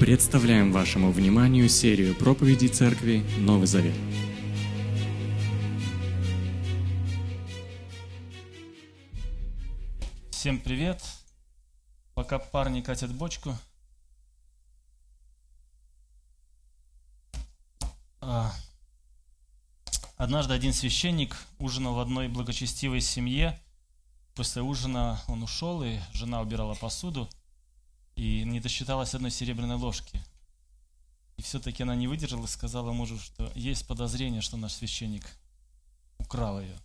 Представляем вашему вниманию серию проповедей Церкви Новый Завет. Всем привет! Пока парни катят бочку. А, Однажды один священник ужинал в одной благочестивой семье. После ужина он ушел, и жена убирала посуду, и не досчиталась одной серебряной ложки. И все-таки она не выдержала и сказала мужу, что есть подозрение, что наш священник украл ее.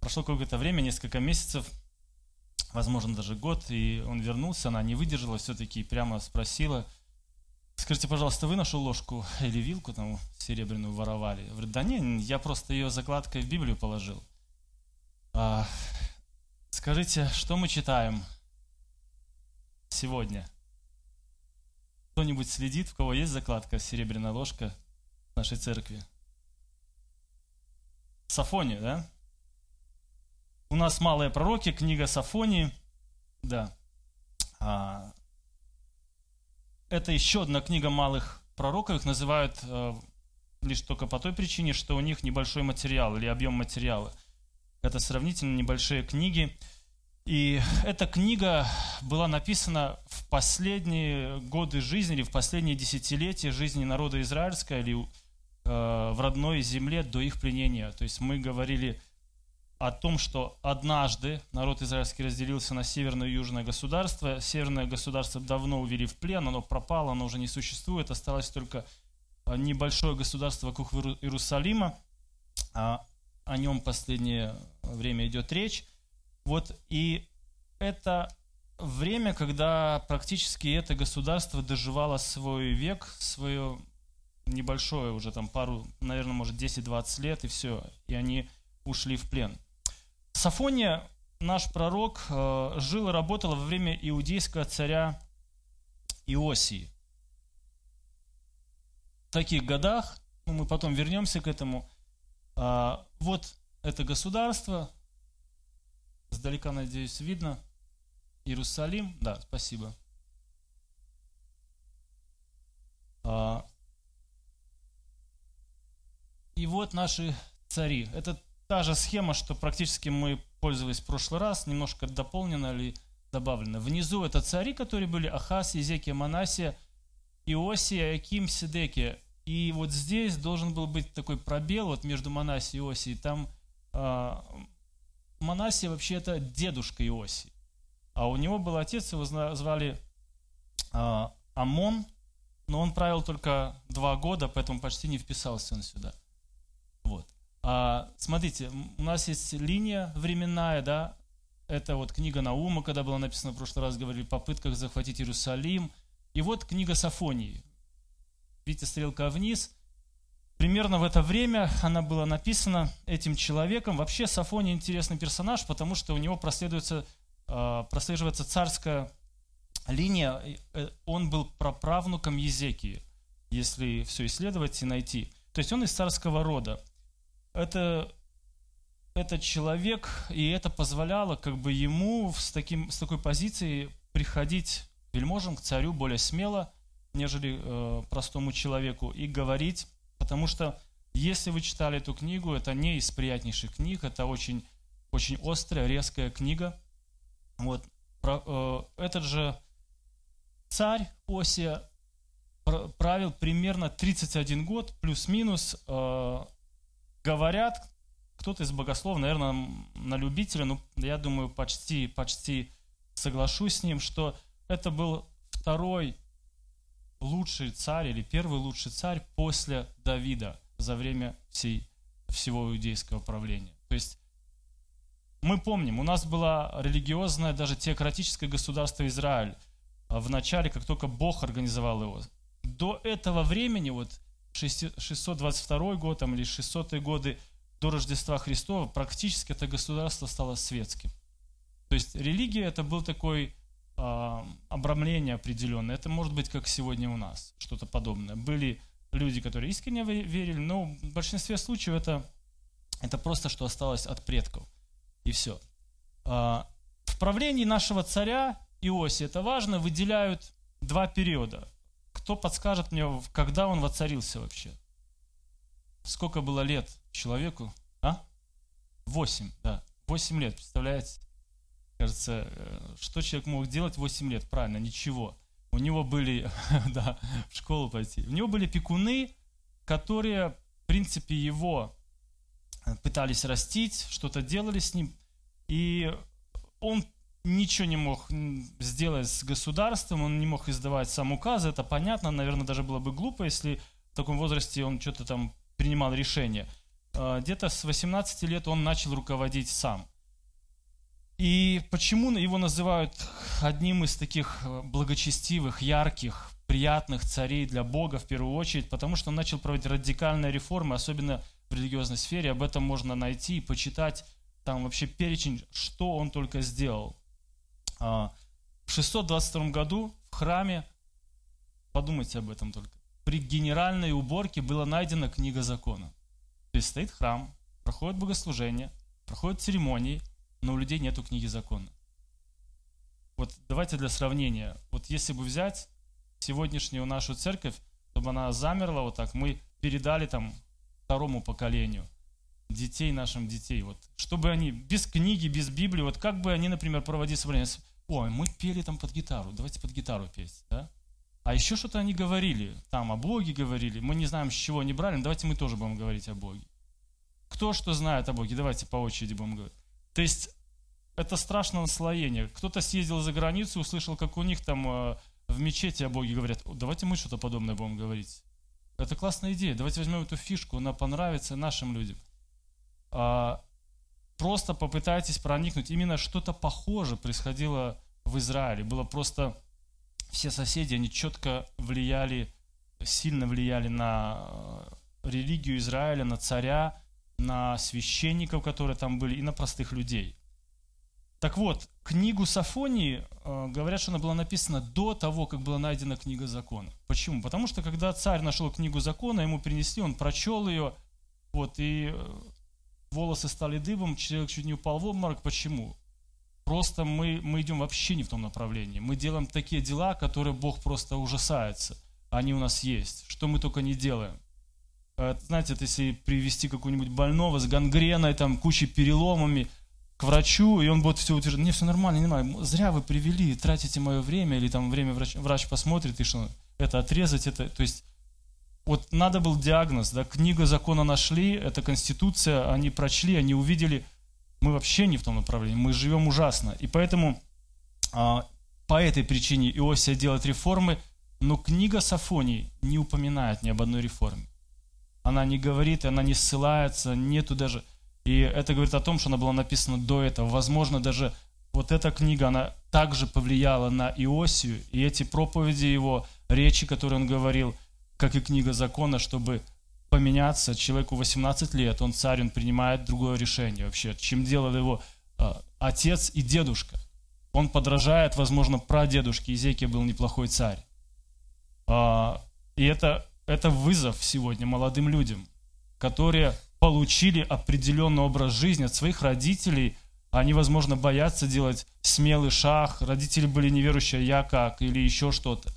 Прошло какое-то время, несколько месяцев, возможно, даже год, и он вернулся, она не выдержала все-таки и прямо спросила, скажите, пожалуйста, вы нашу ложку или вилку там серебряную воровали? Говорит, да не, я просто ее закладкой в Библию положил. А, скажите, что мы читаем сегодня? Кто-нибудь следит, у кого есть закладка серебряная ложка в нашей церкви? Сафония, да? У нас малые пророки, книга Сафонии, да. А, это еще одна книга малых пророков, их называют э, лишь только по той причине, что у них небольшой материал или объем материала. Это сравнительно небольшие книги. И эта книга была написана в последние годы жизни или в последние десятилетия жизни народа израильского или э, в родной земле до их пленения. То есть мы говорили о том, что однажды народ израильский разделился на северное и южное государство. Северное государство давно увели в плен, оно пропало, оно уже не существует. Осталось только э, небольшое государство вокруг Иерусалима. А о нем последнее время идет речь. Вот, и это время, когда практически это государство доживало свой век, свое небольшое уже там пару, наверное, может 10-20 лет, и все, и они ушли в плен. Сафония, наш пророк, э, жил и работал во время иудейского царя Иосии. В таких годах, ну, мы потом вернемся к этому, а, вот это государство, Сдалека, надеюсь, видно. Иерусалим. Да, спасибо. А, и вот наши цари. Это та же схема, что практически мы пользовались в прошлый раз, немножко дополнена или добавлена. Внизу это цари, которые были Ахас, Езекия, Манасия, Иосия, Аким, Сидекия. И вот здесь должен был быть такой пробел вот между Манасией и Иосией. Там а, Манасия вообще это дедушка Иосии. А у него был отец, его звали а, Амон, но он правил только два года, поэтому почти не вписался он сюда. Вот. А, смотрите, у нас есть линия временная, да, это вот книга Наума, когда была написана в прошлый раз, говорили, о попытках захватить Иерусалим. И вот книга Сафонии. Видите, стрелка вниз – Примерно в это время она была написана этим человеком. Вообще Сафония интересный персонаж, потому что у него прослеживается, а, прослеживается царская линия. Э, он был праправнуком Езекии, если все исследовать и найти. То есть он из царского рода. Это, это человек, и это позволяло как бы ему с, таким, с такой позиции приходить вельможам, к царю более смело, нежели э, простому человеку, и говорить Потому что если вы читали эту книгу, это не из приятнейших книг, это очень, очень острая, резкая книга. Вот. Про, э, этот же царь Осия правил примерно 31 год, плюс-минус. Э, говорят, кто-то из богослов, наверное, на любителя, но я думаю, почти, почти соглашусь с ним, что это был второй лучший царь или первый лучший царь после Давида за время всей, всего иудейского правления. То есть мы помним, у нас было религиозное, даже теократическое государство Израиль а в начале, как только Бог организовал его. До этого времени, вот 622 год там, или 600 годы до Рождества Христова, практически это государство стало светским. То есть религия это был такой обрамление определенное. Это может быть как сегодня у нас, что-то подобное. Были люди, которые искренне верили, но в большинстве случаев это, это просто что осталось от предков. И все. Э, в правлении нашего царя Иосия, это важно, выделяют два периода. кто подскажет мне, когда он воцарился вообще? Сколько было лет человеку? А? Восемь, да. Восемь лет, представляете? Кажется, э, что человек мог делать 8 лет? Правильно, ничего. У него были, да, в школу пойти. У него были пекуны, которые, в принципе, его э, пытались растить, что-то делали с ним. И он ничего не мог сделать с государством, он не мог издавать сам указы, это понятно, наверное, даже было бы глупо, если в таком возрасте он что-то там принимал решение. Э, где-то с 18 лет он начал руководить сам. И почему его называют одним из таких э, благочестивых, ярких, приятных царей для Бога в первую очередь? Потому что он начал проводить радикальные реформы, особенно в религиозной сфере. Об этом можно найти и почитать там вообще перечень, что он только сделал. А, в 622 году в храме, подумайте об этом только, при генеральной уборке была найдена книга закона. То есть стоит храм, проходит богослужение, проходят церемонии – но у людей нету книги закона. Вот давайте для сравнения. Вот если бы взять сегодняшнюю нашу церковь, чтобы она замерла вот так, мы передали там второму поколению детей нашим детей. Вот, чтобы они без книги, без Библии, вот как бы они, например, проводили собрание. Ой, мы пели там под гитару, давайте под гитару петь, да? А еще что-то они говорили, там о Боге говорили, мы не знаем, с чего они брали, но давайте мы тоже будем говорить о Боге. Кто что знает о Боге, давайте по очереди будем говорить. То есть это страшное наслоение. Кто-то съездил за границу, услышал, как у них там э, в мечети о Боге говорят. Давайте мы что-то подобное будем говорить. Это классная идея. Давайте возьмем эту фишку, она понравится нашим людям. А, просто попытайтесь проникнуть. Именно что-то похожее происходило в Израиле. Было просто все соседи, они четко влияли, сильно влияли на э, религию Израиля, на царя, на священников, которые там были, и на простых людей. Так вот, книгу Сафонии, э, говорят, что она была написана до того, как была найдена книга закона. Почему? Потому что когда царь нашел книгу закона, ему принесли, он прочел ее, вот, и э, волосы стали дыбом, человек чуть не упал в обморок. Почему? Просто мы, мы идем вообще не в том направлении. Мы делаем такие дела, которые Бог просто ужасается. Они у нас есть. Что мы только не делаем. Э, знаете, это если привести какого-нибудь больного с гангреной, там, кучей переломами, к врачу, и он будет все утверждать, не, все нормально, не нормально, зря вы привели, тратите мое время, или там время врач, врач посмотрит, и что, это отрезать, это, то есть, вот надо был диагноз, да, книгу закона нашли, это конституция, они прочли, они увидели, мы вообще не в том направлении, мы живем ужасно, и поэтому а, по этой причине Иосия делает реформы, но книга Сафонии не упоминает ни об одной реформе она не говорит, она не ссылается, нету даже... И это говорит о том, что она была написана до этого. Возможно, даже вот эта книга, она также повлияла на Иосию, и эти проповеди его, речи, которые он говорил, как и книга закона, чтобы поменяться. Человеку 18 лет, он царь, он принимает другое решение вообще, чем делал его э, отец и дедушка. Он подражает, возможно, прадедушке. Изекия был неплохой царь. Э, и это это вызов сегодня молодым людям, которые получили определенный образ жизни от своих родителей. Они, возможно, боятся делать смелый шаг. Родители были неверующие, я как, или еще что-то.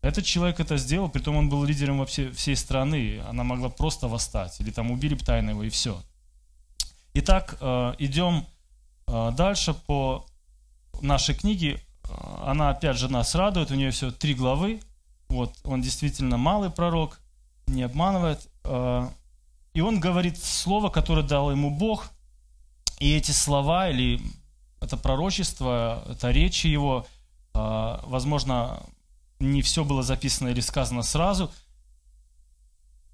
Этот человек это сделал, притом он был лидером вообще всей страны. Она могла просто восстать, или там убили бы тайно его, и все. Итак, э, идем э, дальше по нашей книге. Э, она опять же нас радует, у нее все три главы. Вот, он действительно малый пророк, не обманывает. А, и он говорит слово, которое дал ему Бог. И эти слова, или это пророчество, это речи его, а, возможно, не все было записано или сказано сразу,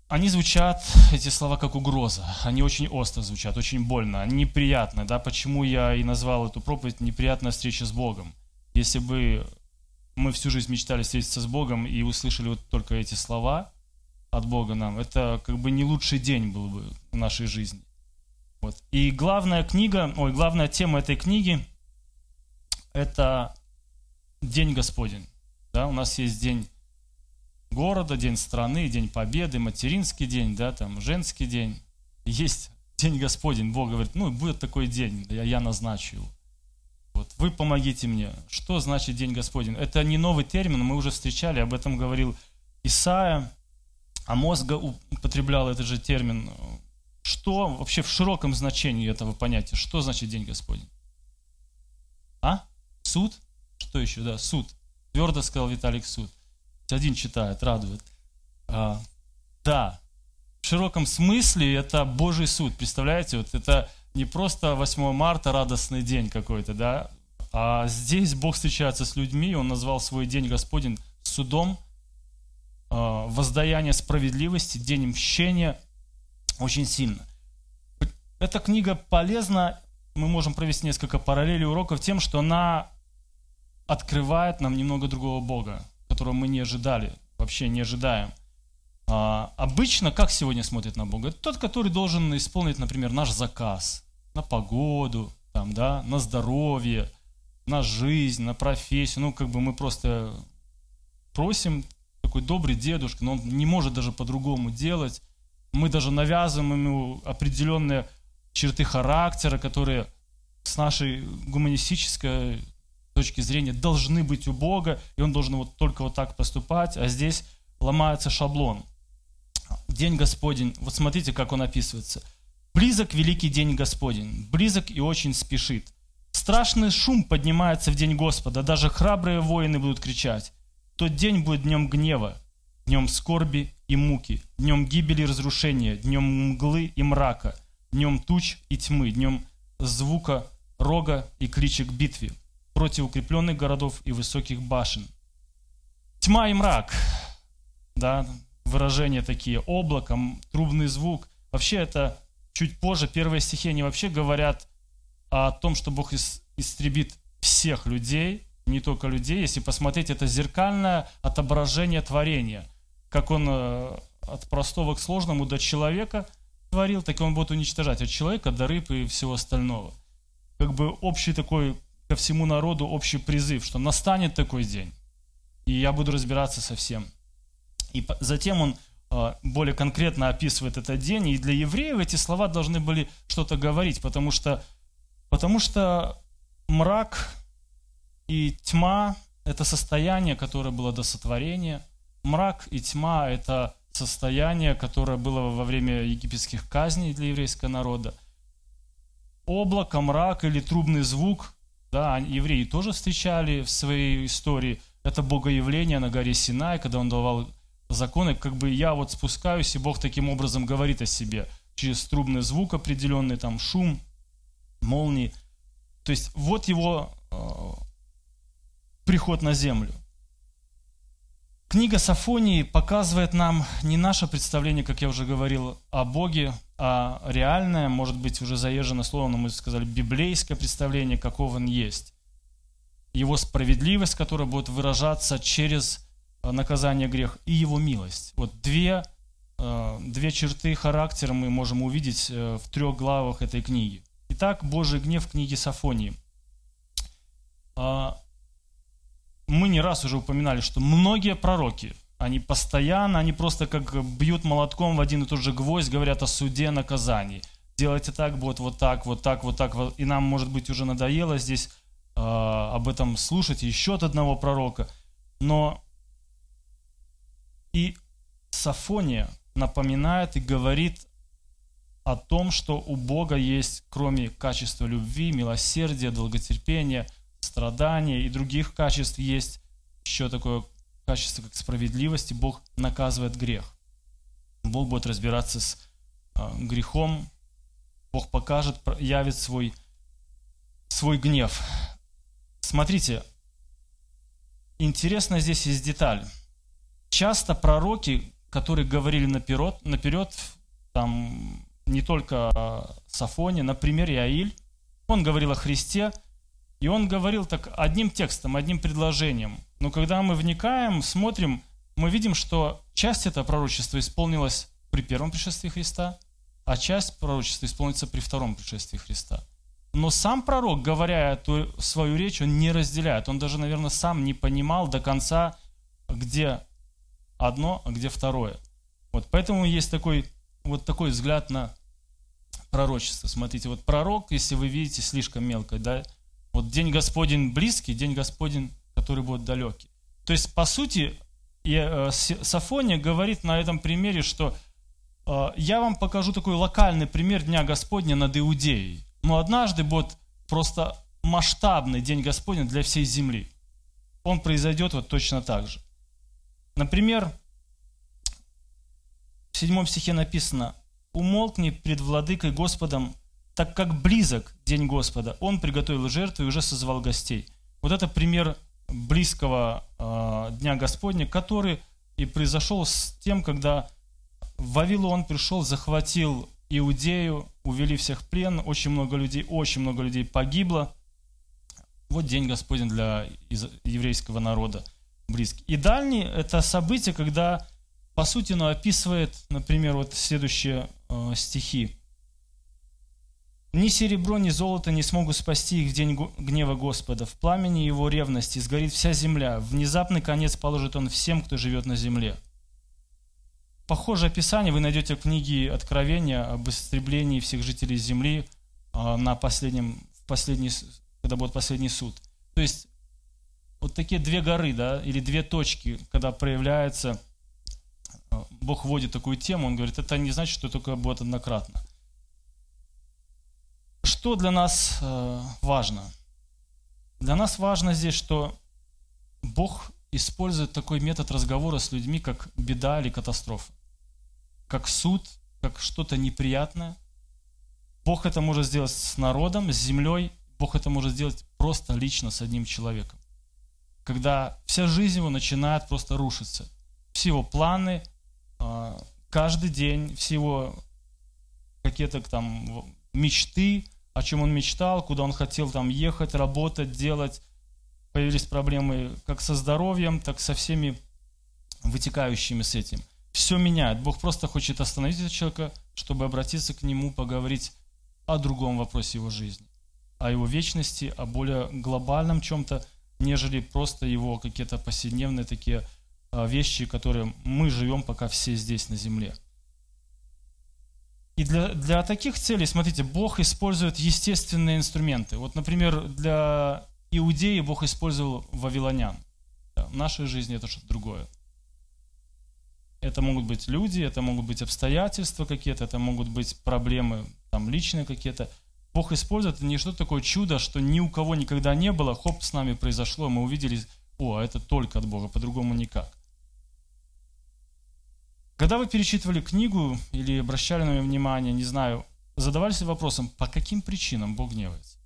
они звучат, эти слова, как угроза. Они очень остро звучат, очень больно, неприятно. Да? Почему я и назвал эту проповедь «Неприятная встреча с Богом». Если бы мы всю жизнь мечтали встретиться с Богом и услышали вот только эти слова от Бога нам, это как бы не лучший день был бы в нашей жизни. Вот. И главная книга, ой, главная тема этой книги – это День Господень. Да, у нас есть день города, день страны, день победы, материнский день, да, там, женский день. Есть день Господень. Бог говорит, ну, будет такой день, я, я назначу его. Вы помогите мне. Что значит День Господень? Это не новый термин, мы уже встречали, об этом говорил Исаия, а мозга употреблял этот же термин. Что вообще в широком значении этого понятия? Что значит День Господень? А? Суд? Что еще? Да, суд. Твердо сказал Виталик суд. Один читает, радует. А, да, в широком смысле это Божий суд. Представляете, вот это не просто 8 марта радостный день какой-то, да, а здесь Бог встречается с людьми, Он назвал свой день Господень судом, а, воздаяние справедливости, день мщения очень сильно. Эта книга полезна, мы можем провести несколько параллелей уроков тем, что она открывает нам немного другого Бога, которого мы не ожидали, вообще не ожидаем. А, обычно как сегодня смотрят на Бога? Это тот, который должен исполнить, например, наш заказ на погоду, там, да, на здоровье, на жизнь, на профессию. Ну, как бы мы просто просим, такой добрый дедушка, но он не может даже по-другому делать. Мы даже навязываем ему определенные черты характера, которые с нашей гуманистической точки зрения должны быть у Бога, и он должен вот только вот так поступать, а здесь ломается шаблон. День Господень, вот смотрите, как он описывается. Близок великий день Господень, близок и очень спешит. Страшный шум поднимается в день Господа, даже храбрые воины будут кричать. Тот день будет днем гнева, днем скорби и муки, днем гибели и разрушения, днем мглы и мрака, днем туч и тьмы, днем звука рога и кличек битве против укрепленных городов и высоких башен. Тьма и мрак, да, выражения такие, облаком, трубный звук. Вообще это чуть позже, первые стихи, они вообще говорят о том, что Бог истребит всех людей, не только людей. Если посмотреть, это зеркальное отображение творения. Как он э, от простого к сложному до человека творил, так и он будет уничтожать от человека до рыб и всего остального. Как бы общий такой ко всему народу общий призыв, что настанет такой день, и я буду разбираться со всем. И затем он а, более конкретно описывает этот день, и для евреев эти слова должны были что-то говорить, потому что, потому что мрак и тьма – это состояние, которое было до сотворения. Мрак и тьма – это состояние, которое было во время египетских казней для еврейского народа. Облако, мрак или трубный звук, да, евреи тоже встречали в своей истории. Это богоявление на горе Синай, когда он давал законы, как бы я вот спускаюсь, и Бог таким образом говорит о себе, через трубный звук определенный, там шум, молнии. То есть вот его э, приход на землю. Книга Сафонии показывает нам не наше представление, как я уже говорил, о Боге, а реальное, может быть, уже заезжено слово, но мы сказали, библейское представление, какого он есть. Его справедливость, которая будет выражаться через Э, наказание грех и его милость. Вот две, э, две черты характера мы можем увидеть э, в трех главах этой книги. Итак, Божий гнев в книге Сафонии. А, мы не раз уже упоминали, что многие пророки, они постоянно, они просто как бьют молотком в один и тот же гвоздь, говорят о суде, наказании. Делайте так, будет вот так, вот так, вот так. И нам, может быть, уже надоело здесь э, об этом слушать еще от одного пророка. Но и Сафония напоминает и говорит о том, что у Бога есть, кроме качества любви, милосердия, долготерпения, страдания и других качеств, есть еще такое качество, как справедливость, и Бог наказывает грех. Бог будет разбираться с э, грехом, Бог покажет, явит свой, свой гнев. Смотрите, интересно здесь есть деталь – часто пророки, которые говорили наперед, наперед там не только Сафоне, например, Иаиль, он говорил о Христе, и он говорил так одним текстом, одним предложением. Но когда мы вникаем, смотрим, мы видим, что часть этого пророчества исполнилась при первом пришествии Христа, а часть пророчества исполнится при втором пришествии Христа. Но сам пророк, говоря эту свою речь, он не разделяет. Он даже, наверное, сам не понимал до конца, где одно, а где второе. Вот поэтому есть такой, вот такой взгляд на пророчество. Смотрите, вот пророк, если вы видите слишком мелко, да, Вот день Господень близкий, день Господень, который будет далекий. То есть, по сути, э, Сафония говорит на этом примере, что э, я вам покажу такой локальный пример Дня Господня над Иудеей. Но однажды будет просто масштабный День Господень для всей земли. Он произойдет вот точно так же. Например, в седьмом стихе написано «Умолкни пред владыкой Господом, так как близок день Господа. Он приготовил жертву и уже созвал гостей». Вот это пример близкого э, Дня Господня, который и произошел с тем, когда Вавилон пришел, захватил Иудею, увели всех в плен, очень много людей, очень много людей погибло. Вот день Господень для еврейского народа близкий. И дальний – это событие, когда по сути, оно описывает, например, вот следующие э, стихи. «Ни серебро, ни золото не смогут спасти их в день гнева Господа. В пламени его ревности сгорит вся земля. Внезапный конец положит он всем, кто живет на земле». Похожее описание вы найдете в книге Откровения об истреблении всех жителей земли э, на последнем, в последний, когда будет последний суд. То есть вот такие две горы, да, или две точки, когда проявляется Бог вводит такую тему, он говорит, это не значит, что только будет однократно. Что для нас э, важно? Для нас важно здесь, что Бог использует такой метод разговора с людьми, как беда или катастрофа, как суд, как что-то неприятное. Бог это может сделать с народом, с землей, Бог это может сделать просто лично с одним человеком. Когда вся жизнь его начинает просто рушиться. Все его планы, каждый день всего какие-то там мечты, о чем он мечтал, куда он хотел там ехать, работать, делать. Появились проблемы как со здоровьем, так со всеми вытекающими с этим. Все меняет. Бог просто хочет остановить этого человека, чтобы обратиться к нему, поговорить о другом вопросе его жизни, о его вечности, о более глобальном чем-то, нежели просто его какие-то повседневные такие вещи, которые мы живем пока все здесь на земле. И для, для таких целей, смотрите, Бог использует естественные инструменты. Вот, например, для Иудеи Бог использовал вавилонян. В нашей жизни это что-то другое. Это могут быть люди, это могут быть обстоятельства какие-то, это могут быть проблемы там личные какие-то. Бог использует это не что-то такое чудо, что ни у кого никогда не было, хоп, с нами произошло, мы увидели, о, это только от Бога, по-другому никак. Когда вы перечитывали книгу или обращали на нее внимание, не знаю, задавались ли вопросом, по каким причинам Бог гневается?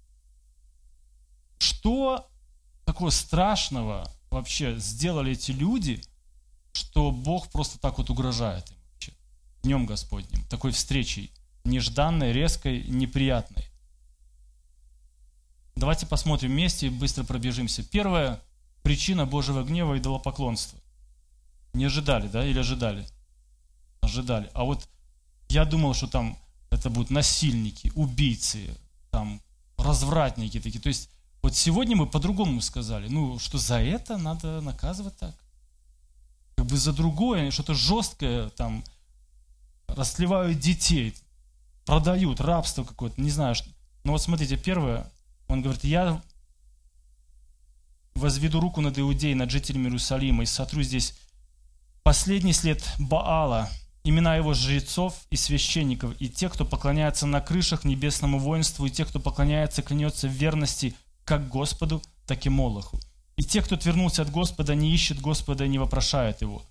Что такого страшного вообще сделали эти люди, что Бог просто так вот угрожает им вообще? Днем Господним, такой встречей, нежданной, резкой, неприятной. Давайте посмотрим вместе и быстро пробежимся. Первая причина Божьего гнева – идолопоклонство. Не ожидали, да, или ожидали? Ожидали. А вот я думал, что там это будут насильники, убийцы, там развратники такие. То есть вот сегодня мы по-другому сказали, ну, что за это надо наказывать так. Как бы за другое, что-то жесткое, там, расливают детей, продают, рабство какое-то, не знаю. Что. Но вот смотрите, первое, он говорит, я возведу руку над Иудеей, над жителями Иерусалима и сотру здесь последний след Баала, имена его жрецов и священников, и тех, кто поклоняется на крышах небесному воинству, и тех, кто поклоняется, клянется в верности как Господу, так и Молоху. И тех, кто отвернулся от Господа, не ищет Господа и не вопрошает Его.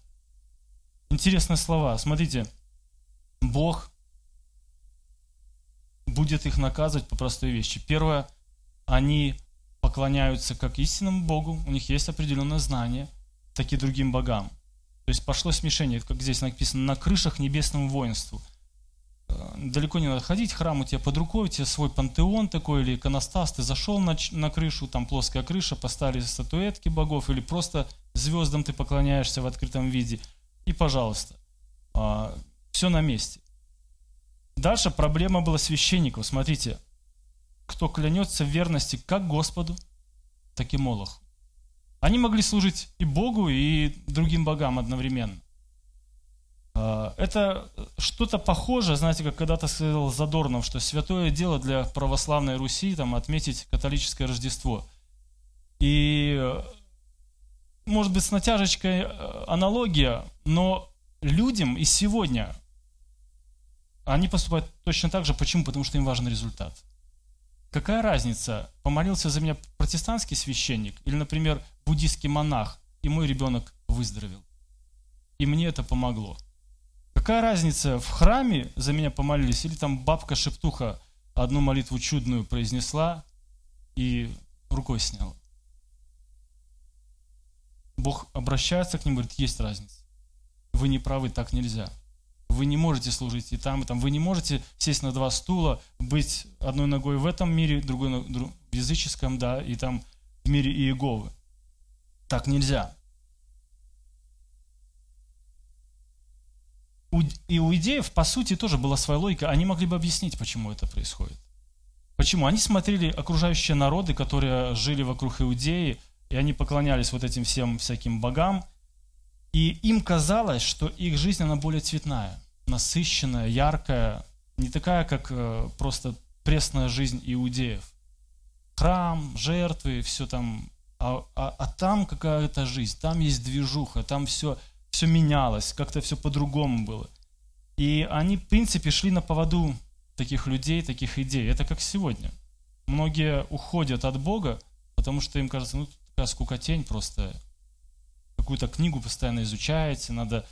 Интересные слова. Смотрите, Бог будет их наказывать по простой вещи. Первое, они поклоняются как истинному Богу, у них есть определенное знание, так и другим богам. То есть пошло смешение, как здесь написано, на крышах небесному воинству. Э, далеко не надо ходить, храм у тебя под рукой, у тебя свой пантеон такой или иконостас, ты зашел на, на крышу, там плоская крыша, поставили статуэтки богов, или просто звездам ты поклоняешься в открытом виде, и пожалуйста, а, все на месте. Дальше проблема была священников. Смотрите, кто клянется в верности как Господу, так и Молоху. Они могли служить и Богу, и другим богам одновременно. А, это что-то похожее, знаете, как когда-то сказал Задорнов, что святое дело для православной Руси там, отметить католическое Рождество. И, может быть, с натяжечкой э, аналогия, но людям и сегодня они поступают точно так же. Почему? Потому что им важен результат. Какая разница, помолился за меня протестантский священник или, например, буддийский монах, и мой ребенок выздоровел. И мне это помогло. Какая разница, в храме за меня помолились, или там бабка-шептуха одну молитву чудную произнесла и рукой сняла. Бог обращается к ним, говорит, есть разница. Вы не правы, так нельзя. Вы не можете служить и там, и там. Вы не можете сесть на два стула, быть одной ногой в этом мире, другой в языческом, да, и там в мире Иеговы. Так нельзя. И у идеев, по сути, тоже была своя логика. Они могли бы объяснить, почему это происходит. Почему? Они смотрели окружающие народы, которые жили вокруг Иудеи, и они поклонялись вот этим всем всяким богам, и им казалось, что их жизнь, она более цветная, насыщенная, яркая, не такая, как э, просто пресная жизнь иудеев. Храм, жертвы, все там. А, а, а там какая-то жизнь, там есть движуха, там все все менялось, как-то все по-другому было. И они, в принципе, шли на поводу таких людей, таких идей. Это как сегодня. Многие уходят от Бога, потому что им кажется, ну, такая скукотень просто. Какую-то книгу постоянно изучаете, надо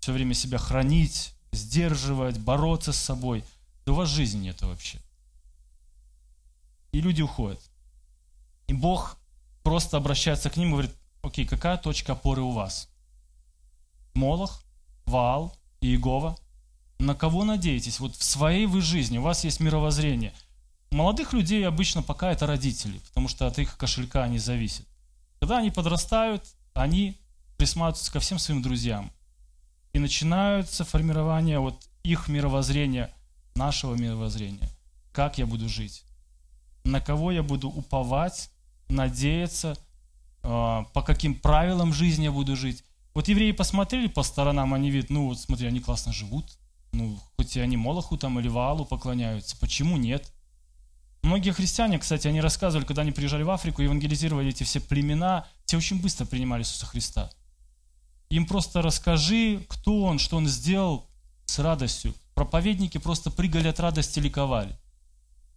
все время себя хранить, сдерживать, бороться с собой. Да у вас жизни нет вообще. И люди уходят. И Бог просто обращается к ним и говорит, окей, какая точка опоры у вас? Молох, Ваал и Иегова. На кого надеетесь? Вот в своей вы жизни, у вас есть мировоззрение. Молодых людей обычно пока это родители, потому что от их кошелька они зависят. Когда они подрастают, они присматриваются ко всем своим друзьям. И начинается формирование вот их мировоззрения, нашего мировоззрения. Как я буду жить? На кого я буду уповать, надеяться, а, по каким правилам жизни я буду жить. Вот евреи посмотрели по сторонам, они видят, ну вот смотри, они классно живут. Ну, хоть и они Молоху там или Ваалу поклоняются, почему нет? Многие христиане, кстати, они рассказывали, когда они приезжали в Африку, евангелизировали эти все племена, те очень быстро принимали Иисуса Христа. Им просто расскажи, кто он, что он сделал с радостью. Проповедники просто прыгали от радости, ликовали,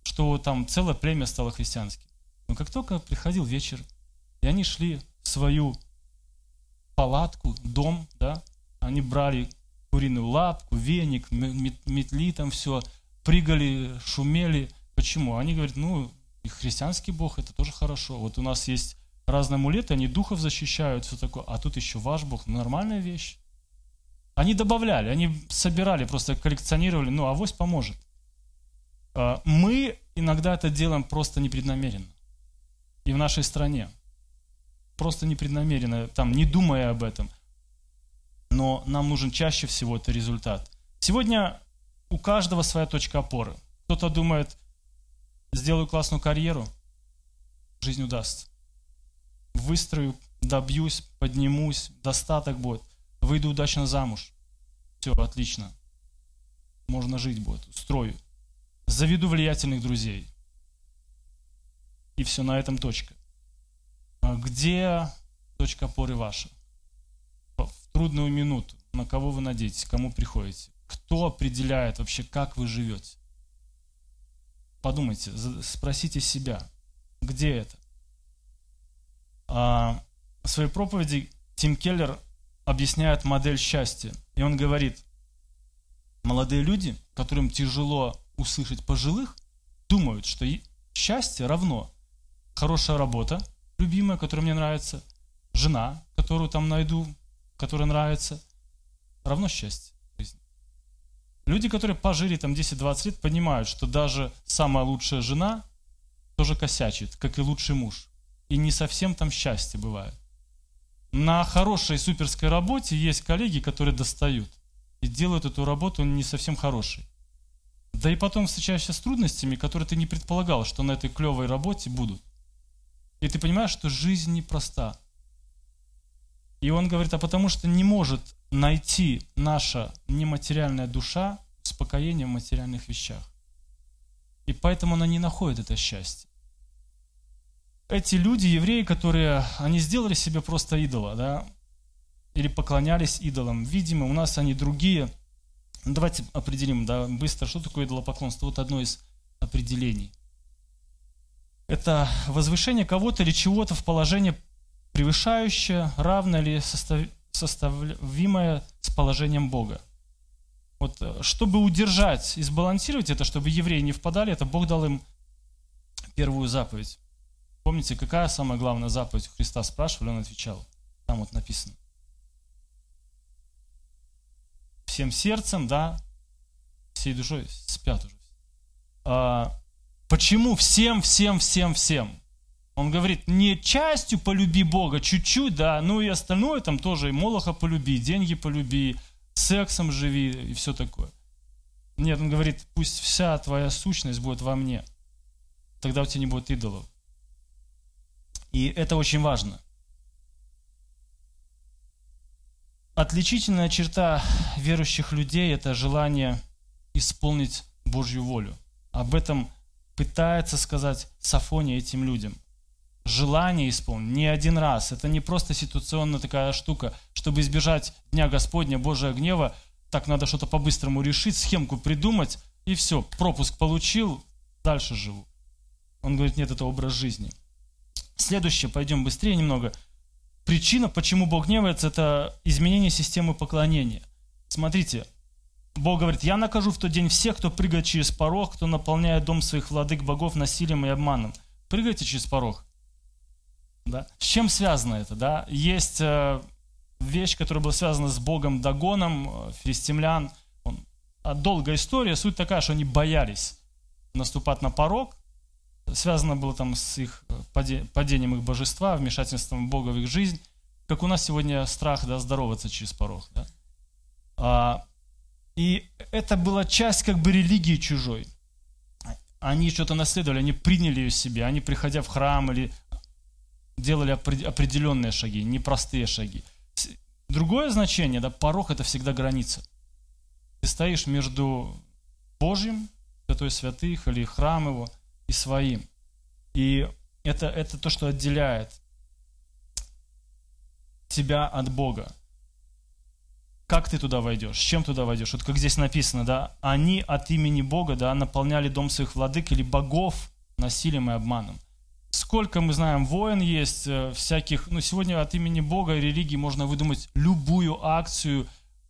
что там целое племя стало христианским. Но как только приходил вечер, и они шли в свою палатку, дом, да, они брали куриную лапку, веник, метли там все, прыгали, шумели. Почему? Они говорят, ну, и христианский Бог, это тоже хорошо. Вот у нас есть разные амулеты, они духов защищают, все такое, а тут еще ваш Бог, нормальная вещь. Они добавляли, они собирали, просто коллекционировали, ну, авось поможет. А, мы иногда это делаем просто непреднамеренно. И в нашей стране просто непреднамеренно, там, не думая об этом. Но нам нужен чаще всего это результат. Сегодня у каждого своя точка опоры. Кто-то думает, сделаю классную карьеру, жизнь удастся. Выстрою, добьюсь, поднимусь, достаток будет, выйду удачно замуж. Все, отлично. Можно жить будет, устрою. Заведу влиятельных друзей. И все, на этом точка. А где точка опоры ваша? В трудную минуту. На кого вы надеетесь? Кому приходите? Кто определяет вообще, как вы живете? Подумайте, спросите себя, где это? А, в своей проповеди Тим Келлер объясняет модель счастья. И он говорит, молодые люди, которым тяжело услышать пожилых, думают, что счастье равно хорошая работа, любимая, которая мне нравится, жена, которую там найду, которая нравится, равно счастье. Люди, которые пожили там 10-20 лет, понимают, что даже самая лучшая жена тоже косячит, как и лучший муж. И не совсем там счастье бывает. На хорошей суперской работе есть коллеги, которые достают и делают эту работу не совсем хорошей. Да и потом встречаешься с трудностями, которые ты не предполагал, что на этой клевой работе будут. И ты понимаешь, что жизнь непроста. И он говорит, а потому что не может найти наша нематериальная душа успокоение в материальных вещах. И поэтому она не находит это счастье. Эти люди, евреи, которые, они сделали себе просто идола, да, или поклонялись идолам. Видимо, у нас они другие. Ну, давайте определим, да, быстро, что такое идолопоклонство. Вот одно из определений. Это возвышение кого-то или чего-то в положение превышающее, равное или состав... составимое с положением Бога. Вот, э, чтобы удержать и сбалансировать это, чтобы евреи не впадали, это Бог дал им первую заповедь. Помните, какая самая главная заповедь у Христа спрашивали, он отвечал. Там вот написано. Всем сердцем, да, всей душой спят уже. А, почему всем, всем, всем, всем? Он говорит, не частью полюби Бога, чуть-чуть, да, ну и остальное там тоже, и Молоха полюби, деньги полюби, сексом живи и все такое. Нет, он говорит, пусть вся твоя сущность будет во мне. Тогда у тебя не будет идолов. И это очень важно. Отличительная черта верующих людей – это желание исполнить Божью волю. Об этом пытается сказать Сафония этим людям. Желание исполнить не один раз. Это не просто ситуационная такая штука. Чтобы избежать Дня Господня, Божия гнева, так надо что-то по-быстрому решить, схемку придумать, и все, пропуск получил, дальше живу. Он говорит, нет, это образ жизни. Следующее, пойдем быстрее немного. Причина, почему Бог гневается, это изменение системы поклонения. Смотрите, Бог говорит, я накажу в тот день всех, кто прыгает через порог, кто наполняет дом своих владык богов насилием и обманом. Прыгайте через порог. Да? С чем связано это? Да? Есть э, вещь, которая была связана с богом Дагоном, э, филистимлян. Он, а долгая история, суть такая, что они боялись наступать на порог, связано было там с их э, падением их божества, вмешательством Бога в их жизнь, как у нас сегодня страх да, здороваться через порог. Да? А, и это была часть как бы религии чужой. Они что-то наследовали, они приняли ее себе, они, приходя в храм или делали определенные шаги, непростые шаги. Другое значение, да, порог это всегда граница. Ты стоишь между Божьим, святой святых или храм его – и своим. И это, это то, что отделяет тебя от Бога. Как ты туда войдешь? С чем туда войдешь? Вот как здесь написано, да, они от имени Бога, да, наполняли дом своих владык или богов насилием и обманом. Сколько мы знаем, воин есть, э, всяких, ну, сегодня от имени Бога и религии можно выдумать любую акцию,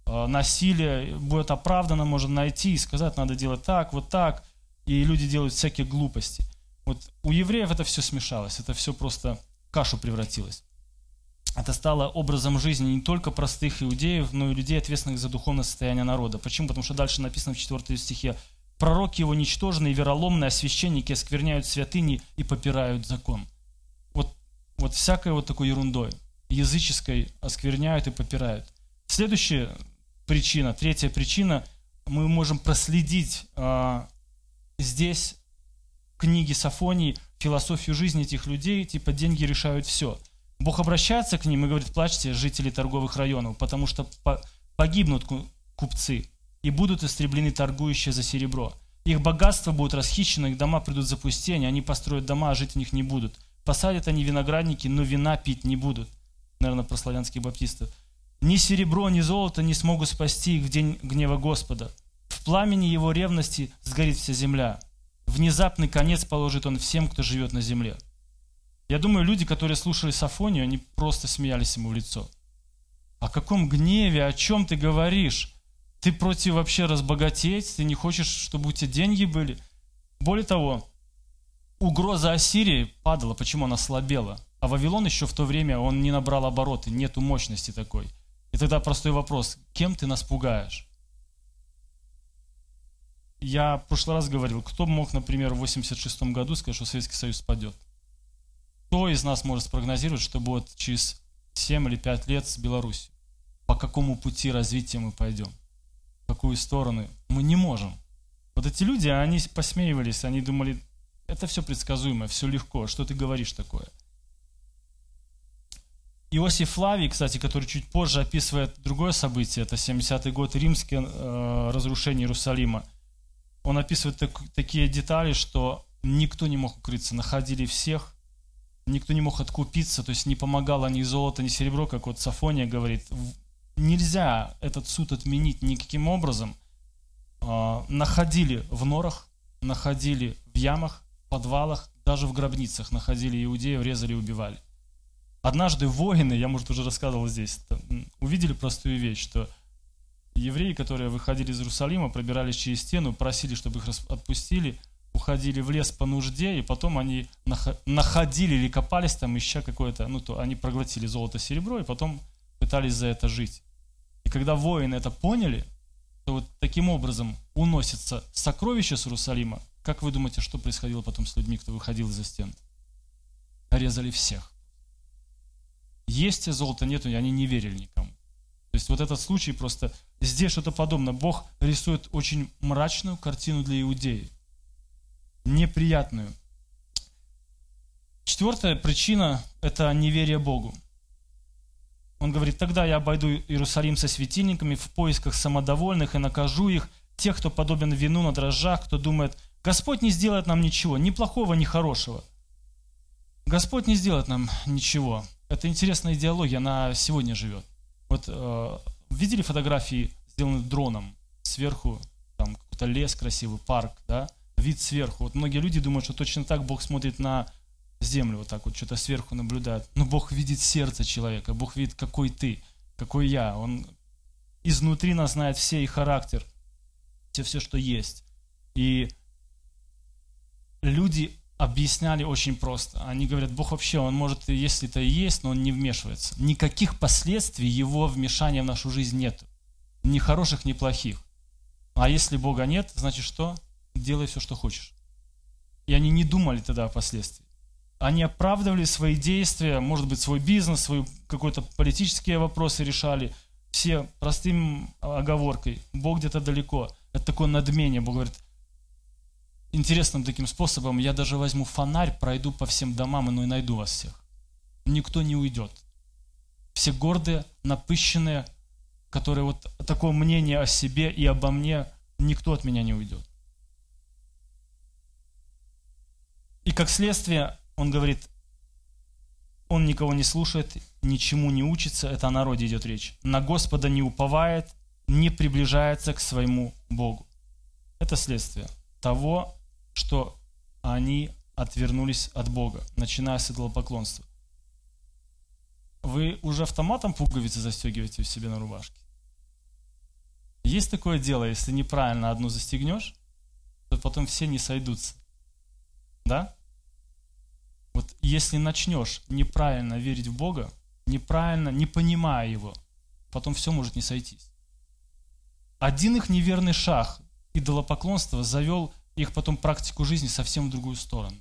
э, насилие будет оправдано, можно найти и сказать, надо делать так, вот так и люди делают всякие глупости. Вот у евреев это все смешалось, это все просто кашу превратилось. Это стало образом жизни не только простых иудеев, но и людей, ответственных за духовное состояние народа. Почему? Потому что дальше написано в 4 стихе, «Пророки его ничтожные, вероломные, а священники оскверняют святыни и попирают закон». Вот, вот всякой вот такой ерундой, языческой, оскверняют и попирают. Следующая причина, третья причина, мы можем проследить а, здесь в книге Сафонии философию жизни этих людей, типа деньги решают все. Бог обращается к ним и говорит, плачьте, жители торговых районов, потому что погибнут купцы и будут истреблены торгующие за серебро. Их богатство будет расхищено, их дома придут в запустение, они построят дома, а жить в них не будут. Посадят они виноградники, но вина пить не будут. Наверное, про славянских баптистов. Ни серебро, ни золото не смогут спасти их в день гнева Господа. В пламени его ревности сгорит вся земля. Внезапный конец положит он всем, кто живет на земле. Я думаю, люди, которые слушали Сафонию, они просто смеялись ему в лицо. О каком гневе, о чем ты говоришь? Ты против вообще разбогатеть? Ты не хочешь, чтобы у тебя деньги были? Более того, угроза Ассирии падала. Почему она слабела? А Вавилон еще в то время, он не набрал обороты, нету мощности такой. И тогда простой вопрос, кем ты нас пугаешь? Я в прошлый раз говорил, кто мог, например, в 86 году сказать, что Советский Союз падет? Кто из нас может спрогнозировать, что будет через 7 или 5 лет с Беларусью? По какому пути развития мы пойдем? В какую сторону? Мы не можем. Вот эти люди, они посмеивались, они думали, это все предсказуемо, все легко, что ты говоришь такое? Иосиф Флавий, кстати, который чуть позже описывает другое событие, это 70-й год римское э, разрушение Иерусалима, он описывает так, такие детали, что никто не мог укрыться, находили всех, никто не мог откупиться, то есть не помогало ни золото, ни серебро, как вот Сафония говорит. Нельзя этот суд отменить никаким образом. А, находили в норах, находили в ямах, подвалах, даже в гробницах находили иудеев, резали и убивали. Однажды воины, я, может, уже рассказывал здесь, увидели простую вещь, что евреи, которые выходили из Иерусалима, пробирались через стену, просили, чтобы их отпустили – уходили в лес по нужде, и потом они находили или копались там, ища какое-то, ну, то они проглотили золото, серебро, и потом пытались за это жить. И когда воины это поняли, то вот таким образом уносится сокровище с Иерусалима. Как вы думаете, что происходило потом с людьми, кто выходил из-за стен? Резали всех. Есть и золота нету, и они не верили никому. То есть вот этот случай просто, здесь что-то подобное. Бог рисует очень мрачную картину для иудеев неприятную. Четвертая причина – это неверие Богу. Он говорит, тогда я обойду Иерусалим со светильниками в поисках самодовольных и накажу их, тех, кто подобен вину на дрожжах, кто думает, Господь не сделает нам ничего, ни плохого, ни хорошего. Господь не сделает нам ничего. Это интересная идеология, она сегодня живет. Вот э, видели фотографии, сделанные дроном, сверху там какой-то лес красивый, парк, да? вид сверху. Вот многие люди думают, что точно так Бог смотрит на землю, вот так вот что-то сверху наблюдает. Но Бог видит сердце человека, Бог видит, какой ты, какой я. Он изнутри нас знает все и характер, все, все, что есть. И люди объясняли очень просто. Они говорят, Бог вообще, Он может, если это и есть, но Он не вмешивается. Никаких последствий Его вмешания в нашу жизнь нет. Ни хороших, ни плохих. А если Бога нет, значит что? делай все, что хочешь. И они не думали тогда о последствиях. Они оправдывали свои действия, может быть, свой бизнес, свои какие-то политические вопросы решали, все простым оговоркой. Бог где-то далеко. Это такое надмение. Бог говорит, интересным таким способом, я даже возьму фонарь, пройду по всем домам и ну, и найду вас всех. Никто не уйдет. Все гордые, напыщенные, которые вот такое мнение о себе и обо мне, никто от меня не уйдет. И как следствие, он говорит, он никого не слушает, ничему не учится, это о народе идет речь. На Господа не уповает, не приближается к своему Богу. Это следствие того, что они отвернулись от Бога, начиная с идолопоклонства. Вы уже автоматом пуговицы застегиваете у себя на рубашке? Есть такое дело, если неправильно одну застегнешь, то потом все не сойдутся. Да? Вот если начнешь неправильно верить в Бога, неправильно, не понимая Его, потом все может не сойтись. Один их неверный шаг, идолопоклонства, завел их потом практику жизни совсем в другую сторону.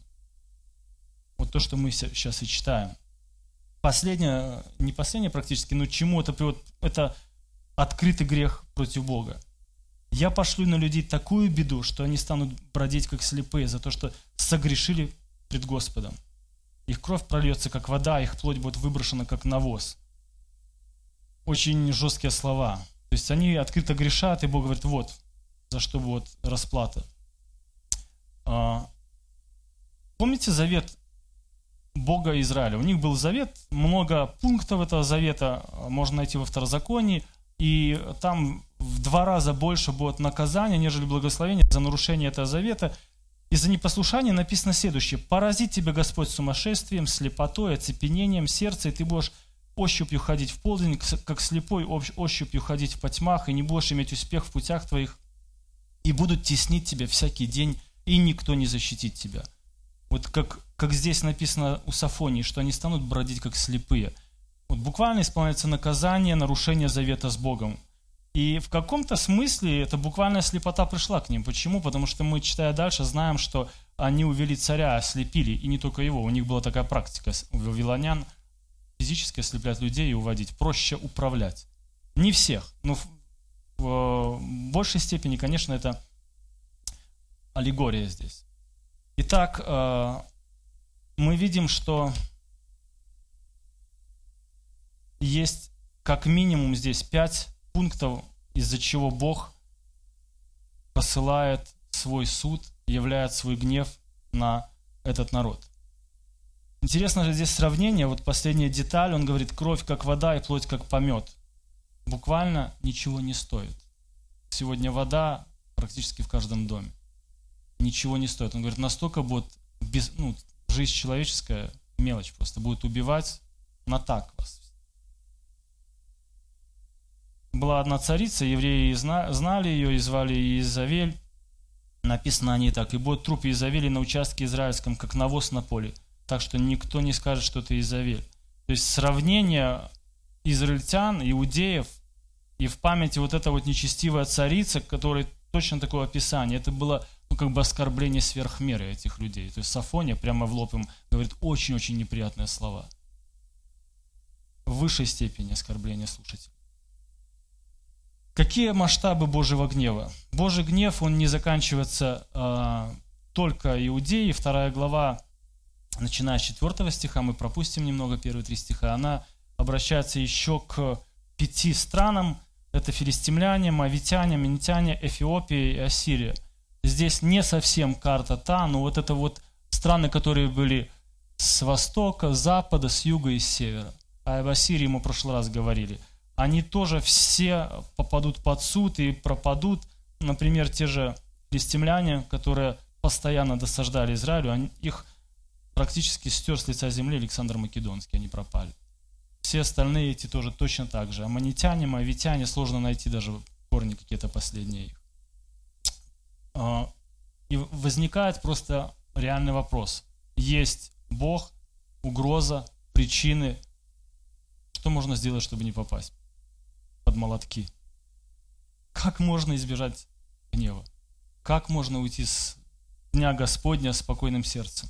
Вот то, что мы сейчас и читаем. Последнее, не последнее практически, но чему это приводит, это открытый грех против Бога. Я пошлю на людей такую беду, что они станут бродить как слепые за то, что согрешили пред Господом. Их кровь прольется, как вода, их плоть будет выброшена, как навоз. Очень жесткие слова. То есть они открыто грешат, и Бог говорит, вот, за что вот расплата. А, помните завет Бога Израиля? У них был завет, много пунктов этого завета можно найти во второзаконии, и там в два раза больше будет наказания, нежели благословение за нарушение этого завета. И за непослушание написано следующее. «Поразит тебя Господь сумасшествием, слепотой, оцепенением сердца, и ты будешь ощупью ходить в полдень, как слепой ощупью ходить в потьмах, и не будешь иметь успех в путях твоих, и будут теснить тебя всякий день, и никто не защитит тебя». Вот как, как здесь написано у Сафонии, что они станут бродить как слепые. Вот буквально исполняется наказание, нарушение завета с Богом. И в каком-то смысле эта буквальная слепота пришла к ним. Почему? Потому что мы, читая дальше, знаем, что они увели царя, ослепили, и не только его. У них была такая практика у вавилонян физически ослеплять людей и уводить. Проще управлять. Не всех, но в, в большей степени, конечно, это аллегория здесь. Итак, э, мы видим, что есть как минимум здесь пять пунктов, из-за чего Бог посылает свой суд, являет свой гнев на этот народ. Интересно же здесь сравнение, вот последняя деталь, он говорит, кровь как вода и плоть как помет. Буквально ничего не стоит. Сегодня вода практически в каждом доме. Ничего не стоит. Он говорит, настолько будет без, ну, жизнь человеческая, мелочь просто, будет убивать на так вас. Была одна царица, евреи знали ее и звали Изавель. Написано о ней так. «И будет труп Изавели на участке израильском, как навоз на поле, так что никто не скажет, что это Изавель». То есть сравнение израильтян, иудеев, и в памяти вот эта вот нечестивая царица, которой точно такое описание, это было ну, как бы оскорбление сверх меры этих людей. То есть Сафония прямо в лоб им говорит очень-очень неприятные слова. В высшей степени оскорбление слушателей. Какие масштабы Божьего гнева? Божий гнев, он не заканчивается э, только иудеи. Вторая глава, начиная с 4 стиха, мы пропустим немного первые три стиха, она обращается еще к пяти странам. Это филистимляне, мавитяне, минитяне, Эфиопия и Ассирия. Здесь не совсем карта та, но вот это вот страны, которые были с востока, с запада, с юга и с севера. А об Ассирии мы в прошлый раз говорили – они тоже все попадут под суд и пропадут. Например, те же филистимляне, которые постоянно досаждали Израилю, они, их практически стер с лица земли Александр Македонский, они пропали. Все остальные эти тоже точно так же. Аманитяне, мавитяне, сложно найти даже корни какие-то последние их. А, и возникает просто реальный вопрос. Есть Бог, угроза, причины. Что можно сделать, чтобы не попасть? под молотки. Как можно избежать гнева? Как можно уйти с Дня Господня спокойным сердцем?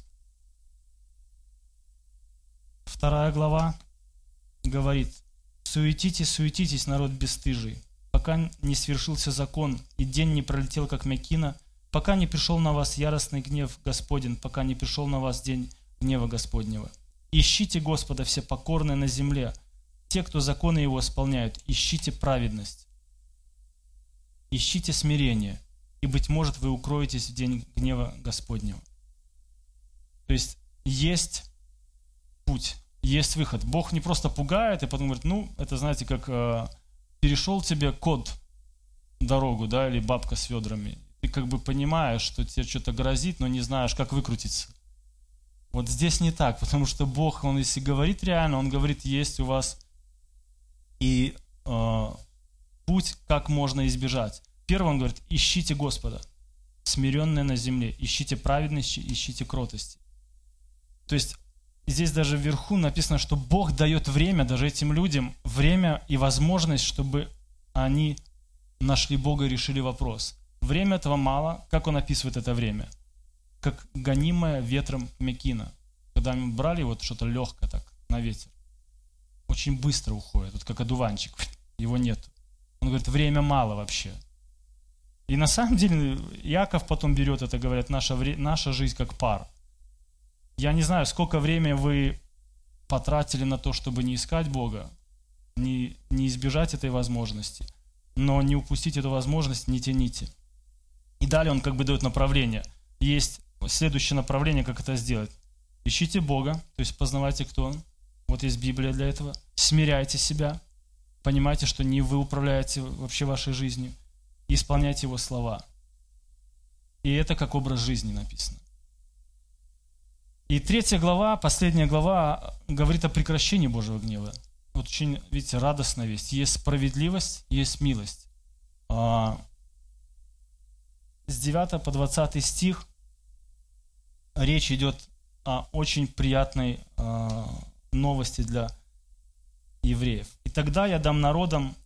Вторая глава говорит, «Суетитесь, суетитесь, народ бесстыжий, пока не свершился закон, и день не пролетел, как мякина, пока не пришел на вас яростный гнев Господень, пока не пришел на вас день гнева Господнего. Ищите Господа все покорные на земле, те, кто законы Его исполняют, ищите праведность, ищите смирение, и, быть может, вы укроетесь в день гнева Господнего. То есть есть путь, есть выход. Бог не просто пугает и потом говорит, ну, это, знаете, как э, перешел тебе код дорогу, да, или бабка с ведрами. Ты как бы понимаешь, что тебе что-то грозит, но не знаешь, как выкрутиться. Вот здесь не так, потому что Бог, Он если говорит реально, Он говорит, есть у вас и э, путь, как можно избежать. Первый он говорит, ищите Господа, смиренные на земле, ищите праведности, ищите кротости. То есть здесь даже вверху написано, что Бог дает время даже этим людям, время и возможность, чтобы они нашли Бога и решили вопрос. Время этого мало. Как он описывает это время? Как гонимое ветром мекина. Когда мы брали вот что-то легкое так на ветер очень быстро уходит, вот как одуванчик, его нет. Он говорит, время мало вообще. И на самом деле Яков потом берет это, говорят, наша, наша жизнь как пар. Я не знаю, сколько времени вы потратили на то, чтобы не искать Бога, не, не избежать этой возможности, но не упустить эту возможность, не тяните. И далее он как бы дает направление. Есть следующее направление, как это сделать. Ищите Бога, то есть познавайте, кто Он. Вот есть Библия для этого. Смиряйте себя. Понимайте, что не вы управляете вообще вашей жизнью. И исполняйте Его слова. И это как образ жизни написано. И третья глава, последняя глава, говорит о прекращении Божьего гнева. Вот очень, видите, радостная весть. Есть справедливость, есть милость. А, с 9 по 20 стих речь идет о очень приятной а, новости для евреев. «И тогда я дам народам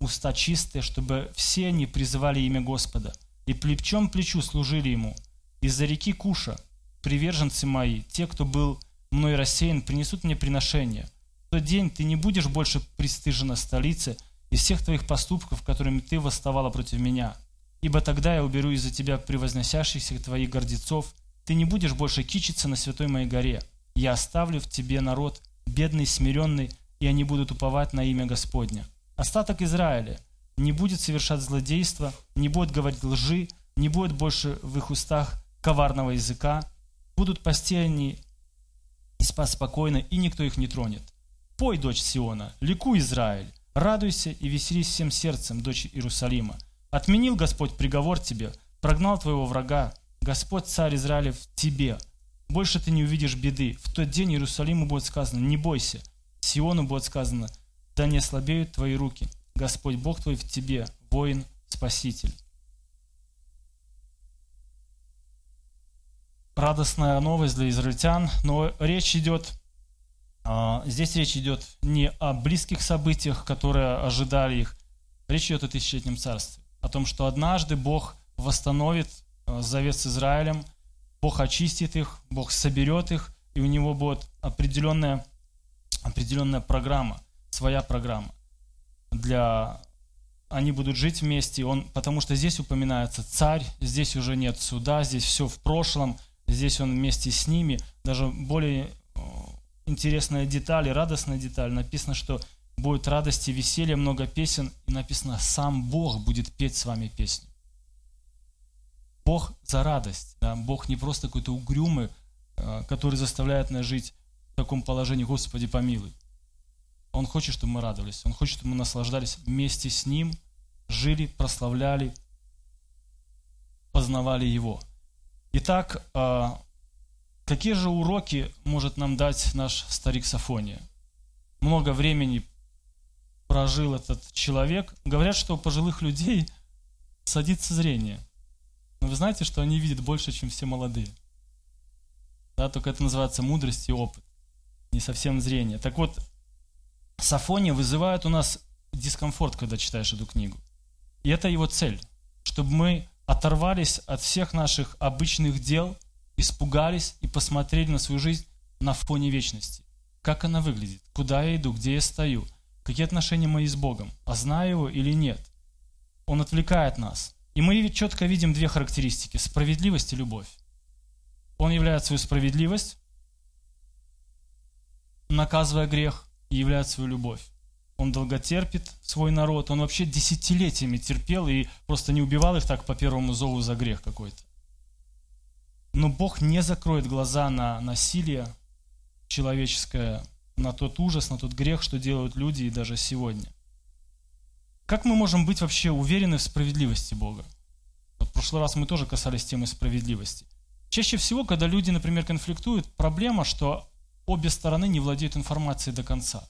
уста чистые, чтобы все они призывали имя Господа, и плечом плечу служили Ему. Из-за реки Куша приверженцы мои, те, кто был мной рассеян, принесут мне приношение. В тот день ты не будешь больше пристыжена столице из всех твоих поступков, которыми ты восставала против меня. Ибо тогда я уберу из-за тебя превозносящихся твоих гордецов, ты не будешь больше кичиться на святой моей горе, я оставлю в тебе народ, бедный, смиренный, и они будут уповать на имя Господня. Остаток Израиля не будет совершать злодейства, не будет говорить лжи, не будет больше в их устах коварного языка, будут пасти они и спать спокойно, и никто их не тронет. Пой, дочь Сиона, ликуй, Израиль, радуйся и веселись всем сердцем, дочь Иерусалима. Отменил Господь приговор тебе, прогнал твоего врага, Господь, царь Израилев, тебе. Больше ты не увидишь беды. В тот день Иерусалиму будет сказано, не бойся. Сиону будет сказано, да не ослабеют твои руки. Господь Бог твой в тебе, воин, радостная новость для израильтян, но речь идет, а, здесь речь идет не о близких событиях, которые ожидали их, речь идет о тысячелетнем царстве, о том, что однажды Бог восстановит а, завет с Израилем, Бог очистит их, Бог соберет их, и у него будет определенная, определенная программа, своя программа для они будут жить вместе, он, потому что здесь упоминается царь, здесь уже нет суда, здесь все в прошлом, Здесь он вместе с ними. Даже более э, интересная деталь, радостная деталь. Написано, что будет радость и веселье, много песен. И написано, сам Бог будет петь с вами песню. Бог за радость. Да? Бог не просто какой-то угрюмый, э, который заставляет нас жить в таком положении, Господи, помилуй. Он хочет, чтобы мы радовались. Он хочет, чтобы мы наслаждались вместе с Ним, жили, прославляли, познавали Его – Итак, а, какие же уроки может нам дать наш старик Сафония? Много времени прожил этот человек. Говорят, что у пожилых людей садится зрение. Но вы знаете, что они видят больше, чем все молодые. Да, только это называется мудрость и опыт. Не совсем зрение. Так вот, Сафония вызывает у нас дискомфорт, когда читаешь эту книгу. И это его цель, чтобы мы оторвались от всех наших обычных дел, испугались и посмотрели на свою жизнь на фоне вечности. Как она выглядит, куда я иду, где я стою, какие отношения мои с Богом, а знаю его или нет. Он отвлекает нас. И мы четко видим две характеристики – справедливость и любовь. Он являет свою справедливость, наказывая грех, и являет свою любовь он долготерпит свой народ, он вообще десятилетиями терпел и просто не убивал их так по первому зову за грех какой-то. Но Бог не закроет глаза на насилие человеческое, на тот ужас, на тот грех, что делают люди и даже сегодня. Как мы можем быть вообще уверены в справедливости Бога? Вот в прошлый раз мы тоже касались темы справедливости. Чаще всего, когда люди, например, конфликтуют, проблема, что обе стороны не владеют информацией до конца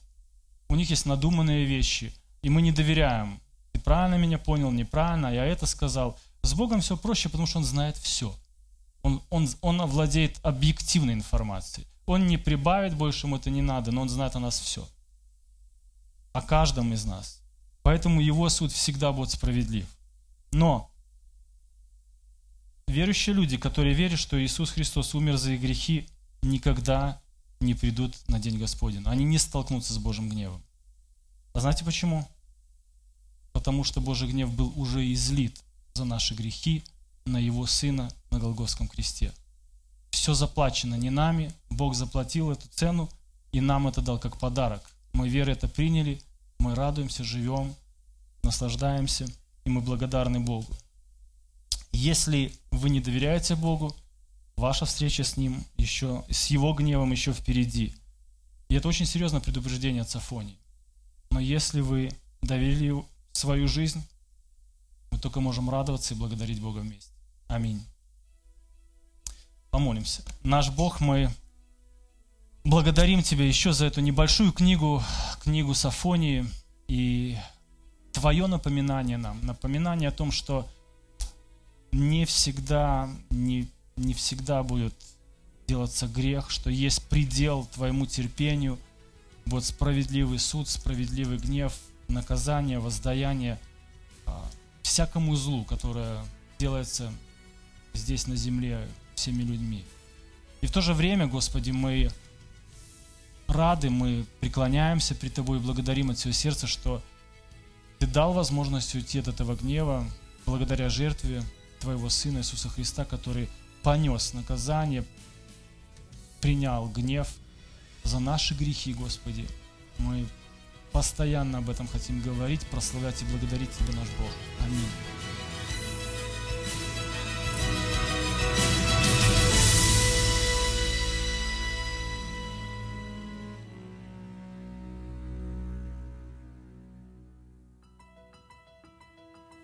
у них есть надуманные вещи, и мы не доверяем. Ты правильно меня понял, неправильно, я это сказал. С Богом все проще, потому что Он знает все. Он, он, он владеет объективной информацией. Он не прибавит больше, ему это не надо, но Он знает о нас все. О каждом из нас. Поэтому Его суд всегда будет справедлив. Но верующие люди, которые верят, что Иисус Христос умер за их грехи, никогда не придут на день Господень. Они не столкнутся с Божьим гневом. А знаете почему? Потому что Божий гнев был уже излит за наши грехи на Его Сына на Голгофском кресте. Все заплачено не нами, Бог заплатил эту цену и нам это дал как подарок. Мы верой это приняли, мы радуемся, живем, наслаждаемся, и мы благодарны Богу. Если вы не доверяете Богу, Ваша встреча с ним еще, с его гневом еще впереди. И это очень серьезное предупреждение от Сафонии. Но если вы доверили свою жизнь, мы только можем радоваться и благодарить Бога вместе. Аминь. Помолимся. Наш Бог, мы благодарим Тебя еще за эту небольшую книгу, книгу Сафонии и Твое напоминание нам, напоминание о том, что не всегда, не не всегда будет делаться грех, что есть предел твоему терпению, будет справедливый суд, справедливый гнев, наказание, воздаяние а, всякому злу, которое делается здесь на земле всеми людьми. И в то же время, Господи, мы рады, мы преклоняемся при Тобой и благодарим от всего сердца, что Ты дал возможность уйти от этого гнева благодаря жертве Твоего Сына Иисуса Христа, который понес наказание, принял гнев за наши грехи, Господи. Мы постоянно об этом хотим говорить, прославлять и благодарить Тебя, наш Бог. Аминь.